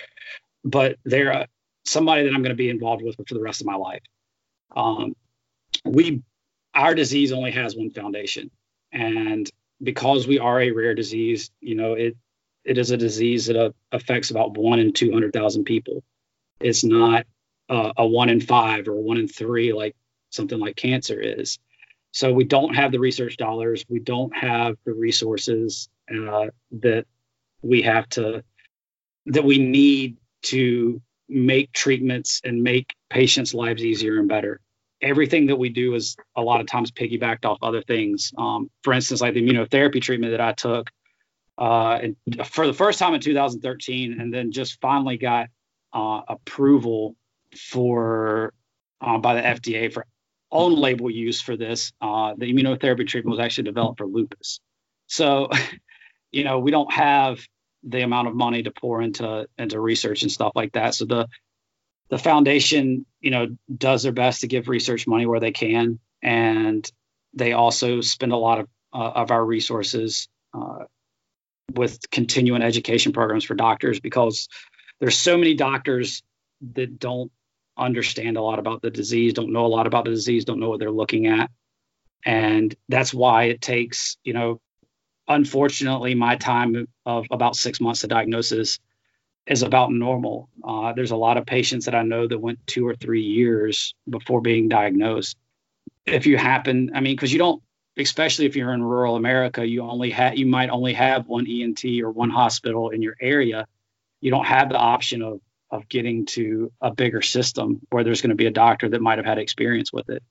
Speaker 2: but they're uh, somebody that I'm going to be involved with for the rest of my life. Um, we our disease only has one foundation, and because we are a rare disease, you know it it is a disease that uh, affects about one in two hundred thousand people. It's not uh, a one in five or one in three, like something like cancer is. So we don't have the research dollars. We don't have the resources uh, that we have to, that we need to make treatments and make patients' lives easier and better. Everything that we do is a lot of times piggybacked off other things. Um, for instance, like the immunotherapy treatment that I took uh, for the first time in 2013, and then just finally got uh, approval for uh, by the FDA for own label use for this. Uh, the immunotherapy treatment was actually developed for lupus. So, you know, we don't have the amount of money to pour into into research and stuff like that. So the the foundation, you know, does their best to give research money where they can, and they also spend a lot of uh, of our resources uh, with continuing education programs for doctors because there's so many doctors that don't understand a lot about the disease, don't know a lot about the disease, don't know what they're looking at. And that's why it takes, you know, unfortunately, my time of about six months to diagnosis is about normal. Uh, there's a lot of patients that I know that went two or three years before being diagnosed. If you happen, I mean, because you don't, especially if you're in rural America, you only have, you might only have one ENT or one hospital in your area. You don't have the option of of getting to a bigger system where there's going to be a doctor that might have had experience with it.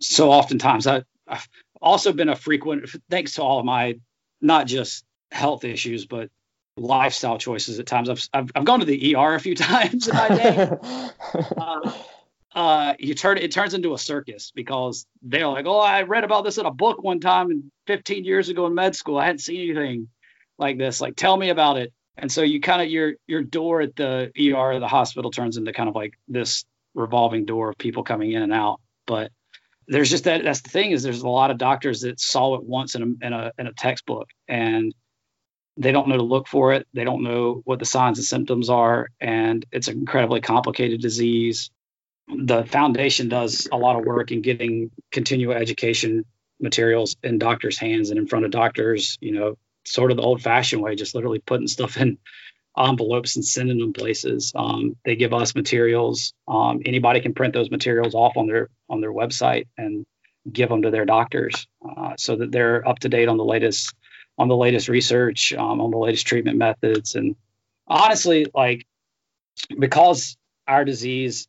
Speaker 2: So oftentimes I, I've also been a frequent, thanks to all of my, not just health issues, but lifestyle choices at times. I've, I've, I've gone to the ER a few times in my day. uh, uh, you turn it turns into a circus because they're like, oh, I read about this in a book one time and 15 years ago in med school. I hadn't seen anything like this. Like, tell me about it and so you kind of your your door at the ER or the hospital turns into kind of like this revolving door of people coming in and out. But there's just that that's the thing is there's a lot of doctors that saw it once in a in a in a textbook and they don't know to look for it. They don't know what the signs and symptoms are, and it's an incredibly complicated disease. The foundation does a lot of work in getting continual education materials in doctors' hands and in front of doctors, you know, sort of the old fashioned way, just literally putting stuff in envelopes and sending them places. Um, they give us materials. Um, anybody can print those materials off on their on their website and give them to their doctors uh, so that they're up to date on the latest on the latest research, um, on the latest treatment methods, and honestly, like because our disease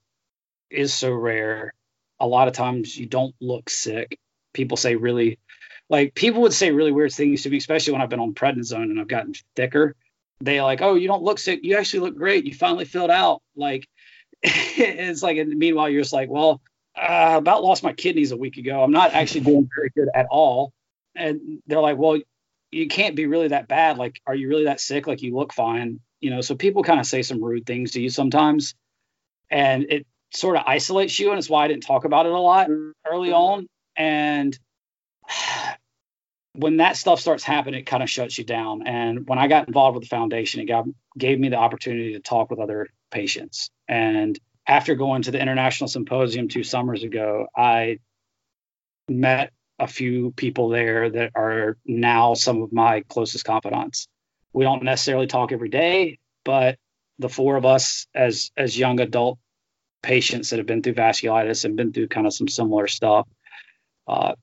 Speaker 2: is so rare, a lot of times you don't look sick. People say really, like people would say really weird things to me, especially when I've been on prednisone and I've gotten thicker. They like, oh, you don't look sick. You actually look great. You finally filled out. Like it's like, and meanwhile, you're just like, well, I about lost my kidneys a week ago. I'm not actually doing very good at all. And they're like, well, you can't be really that bad. Like, are you really that sick? Like, you look fine. You know, so people kind of say some rude things to you sometimes. And it sort of isolates you. And it's why I didn't talk about it a lot early mm-hmm. on. And when that stuff starts happening, it kind of shuts you down. And when I got involved with the foundation, it got, gave me the opportunity to talk with other patients. And after going to the international symposium two summers ago, I met a few people there that are now some of my closest confidants. We don't necessarily talk every day, but the four of us as as young adult patients that have been through vasculitis and been through kind of some similar stuff, uh,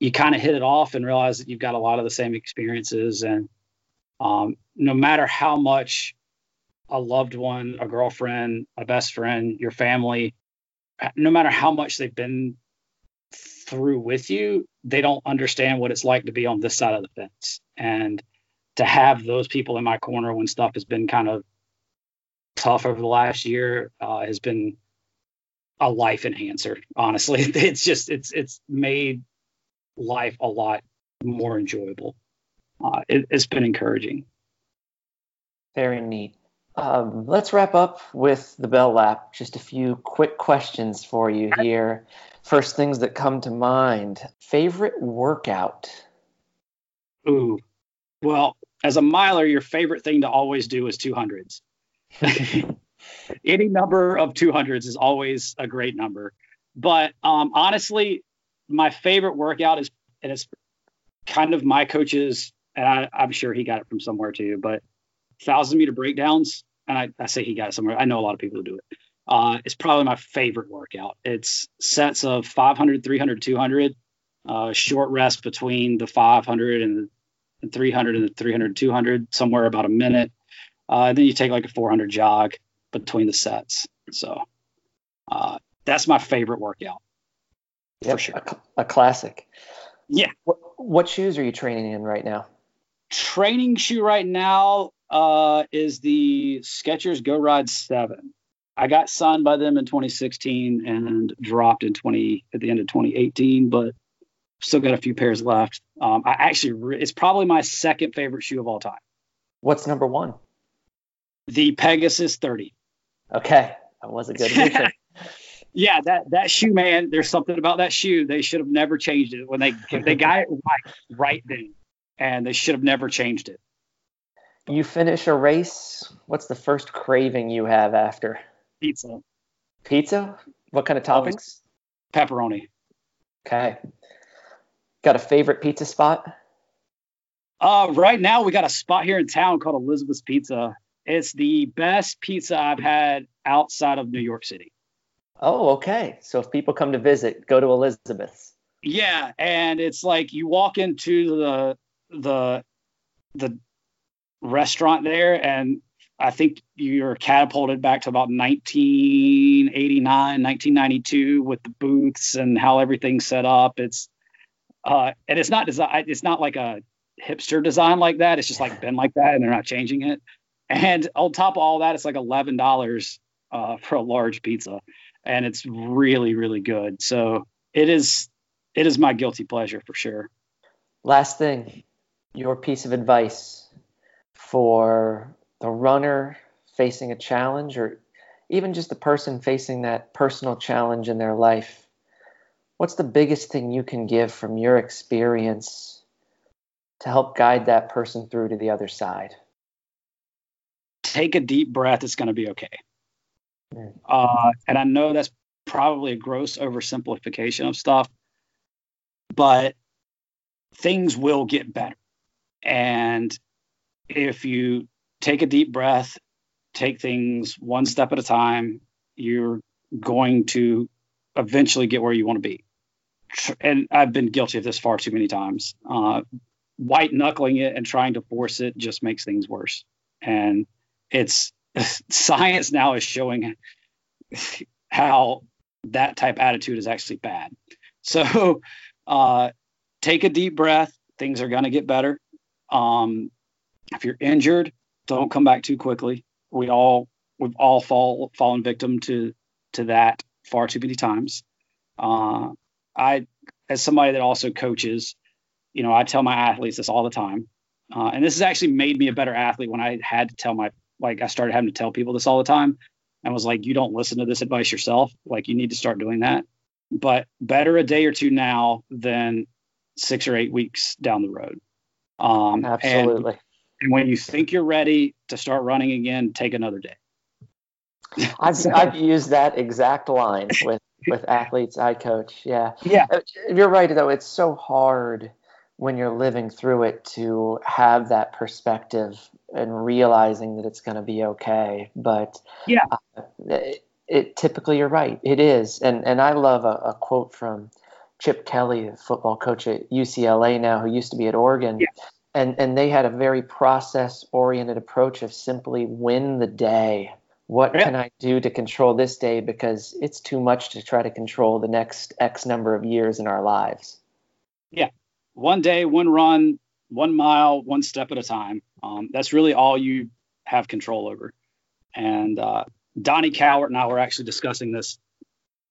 Speaker 2: you kind of hit it off and realize that you've got a lot of the same experiences. And um, no matter how much a loved one, a girlfriend, a best friend, your family, no matter how much they've been through with you, they don't understand what it's like to be on this side of the fence. And to have those people in my corner when stuff has been kind of tough over the last year uh, has been a life enhancer. Honestly, it's just it's it's made life a lot more enjoyable. Uh, it, has been encouraging.
Speaker 1: Very neat. Um, let's wrap up with the bell lap. Just a few quick questions for you here. First things that come to mind. Favorite workout?
Speaker 2: Ooh, well, as a miler, your favorite thing to always do is 200s. Any number of 200s is always a great number. But um, honestly, my favorite workout is, and it's kind of my coach's, and I, I'm sure he got it from somewhere too, but thousand meter breakdowns. And I, I say he got it somewhere. I know a lot of people who do it. Uh, it's probably my favorite workout. It's sets of 500, 300, 200, uh, short rest between the 500 and the 300 and the 300, 200, somewhere about a minute. Uh, and then you take like a 400 jog between the sets. So uh, that's my favorite workout.
Speaker 1: Yep, for sure. A, a classic.
Speaker 2: Yeah.
Speaker 1: What, what, shoes are you training in right now?
Speaker 2: Training shoe right now uh, is the Skechers Go Ride 7. I got signed by them in 2016 and dropped in 20 at the end of 2018, but still got a few pairs left. Um, I actually, it's probably my second favorite shoe of all time.
Speaker 1: What's number one?
Speaker 2: The Pegasus 30.
Speaker 1: Okay, that was a good answer.
Speaker 2: yeah, that that shoe, man. There's something about that shoe. They should have never changed it when they they got it right right then, and they should have never changed it.
Speaker 1: You finish a race. What's the first craving you have after?
Speaker 2: Pizza.
Speaker 1: Pizza? What kind of toppings?
Speaker 2: Pepperoni.
Speaker 1: Okay. Got a favorite pizza spot?
Speaker 2: Uh, right now we got a spot here in town called Elizabeth's Pizza. It's the best pizza I've had outside of New York City.
Speaker 1: Oh, okay. So if people come to visit, go to Elizabeth's.
Speaker 2: Yeah, and it's like you walk into the the the restaurant there, and I think you're catapulted back to about 1989, 1992 with the booths and how everything's set up. It's uh, and it's not design. It's not like a hipster design like that. It's just like been like that, and they're not changing it. And on top of all that, it's like eleven dollars uh, for a large pizza, and it's really really good. So it is it is my guilty pleasure for sure.
Speaker 1: Last thing, your piece of advice for the runner facing a challenge or even just the person facing that personal challenge in their life, what's the biggest thing you can give from your experience to help guide that person through to the other side?
Speaker 2: Take a deep breath. It's going to be okay. Uh, and I know that's probably a gross oversimplification of stuff, but things will get better. And if you take a deep breath, take things one step at a time, you're going to eventually get where you want to be. And I've been guilty of this far too many times. Uh, white knuckling it and trying to force it just makes things worse. And it's science now is showing how that type attitude is actually bad. So uh, take a deep breath. Things are going to get better. Um, if you're injured, don't come back too quickly. We all we've all fall fallen victim to to that far too many times. Uh, I, as somebody that also coaches, you know, I tell my athletes this all the time, uh, and this has actually made me a better athlete when I had to tell my like I started having to tell people this all the time, and was like, you don't listen to this advice yourself. Like you need to start doing that. But better a day or two now than six or eight weeks down the road.
Speaker 1: Um, Absolutely.
Speaker 2: And, and when you think you're ready to start running again, take another day.
Speaker 1: I've, I've used that exact line with, with athletes I coach. Yeah.
Speaker 2: Yeah. Uh,
Speaker 1: you're right, though. It's so hard when you're living through it to have that perspective and realizing that it's going to be okay. But
Speaker 2: yeah, uh,
Speaker 1: it, it, typically you're right. It is. And, and I love a, a quote from Chip Kelly, a football coach at UCLA now, who used to be at Oregon.
Speaker 2: Yeah
Speaker 1: and and they had a very process oriented approach of simply win the day what yeah. can i do to control this day because it's too much to try to control the next x number of years in our lives
Speaker 2: yeah one day one run one mile one step at a time um, that's really all you have control over and uh, donnie cowart and i were actually discussing this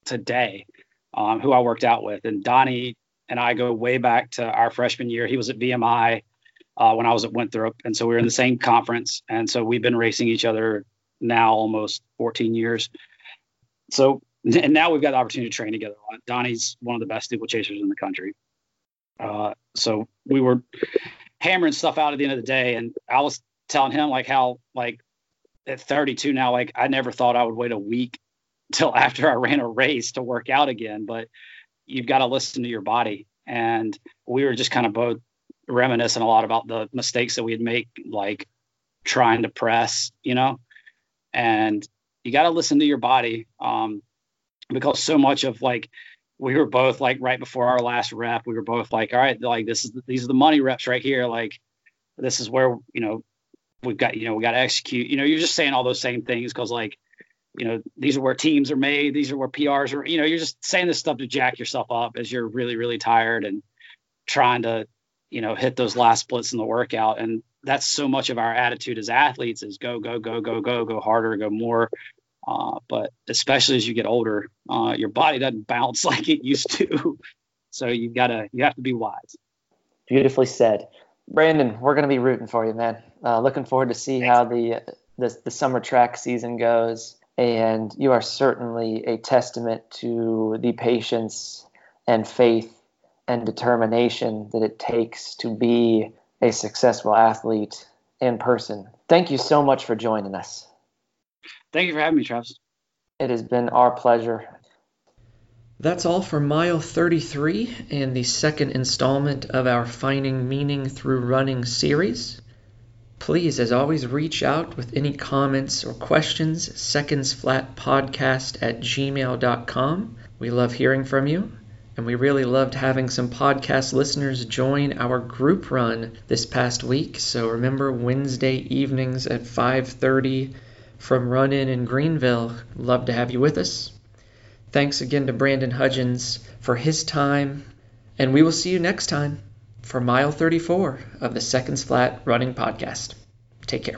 Speaker 2: today um, who i worked out with and donnie and i go way back to our freshman year he was at vmi uh, when I was at Winthrop, and so we were in the same conference, and so we've been racing each other now almost 14 years. So and now we've got the opportunity to train together. Donnie's one of the best steeplechasers in the country. Uh, so we were hammering stuff out at the end of the day, and I was telling him like how like at 32 now, like I never thought I would wait a week till after I ran a race to work out again, but you've got to listen to your body. And we were just kind of both reminiscing a lot about the mistakes that we'd make, like trying to press, you know, and you got to listen to your body. Um, because so much of like, we were both like right before our last rep, we were both like, all right, like this is, these are the money reps right here. Like, this is where, you know, we've got, you know, we got to execute, you know, you're just saying all those same things. Cause like, you know, these are where teams are made. These are where PRs are, you know, you're just saying this stuff to jack yourself up as you're really, really tired and trying to you know, hit those last splits in the workout. And that's so much of our attitude as athletes is go, go, go, go, go, go harder, go more. Uh, but especially as you get older, uh, your body doesn't bounce like it used to. so you gotta, you have to be wise.
Speaker 1: Beautifully said, Brandon. We're gonna be rooting for you, man. Uh, looking forward to see Thanks. how the, the the summer track season goes. And you are certainly a testament to the patience and faith and determination that it takes to be a successful athlete in person. Thank you so much for joining us.
Speaker 2: Thank you for having me, Travis.
Speaker 1: It has been our pleasure. That's all for mile 33 and the second installment of our Finding Meaning Through Running series. Please, as always, reach out with any comments or questions. Secondsflatpodcast at gmail.com. We love hearing from you and we really loved having some podcast listeners join our group run this past week. So remember Wednesday evenings at 5:30 from Run In in Greenville. Love to have you with us. Thanks again to Brandon Hudgins for his time, and we will see you next time for mile 34 of the Seconds Flat Running Podcast. Take care.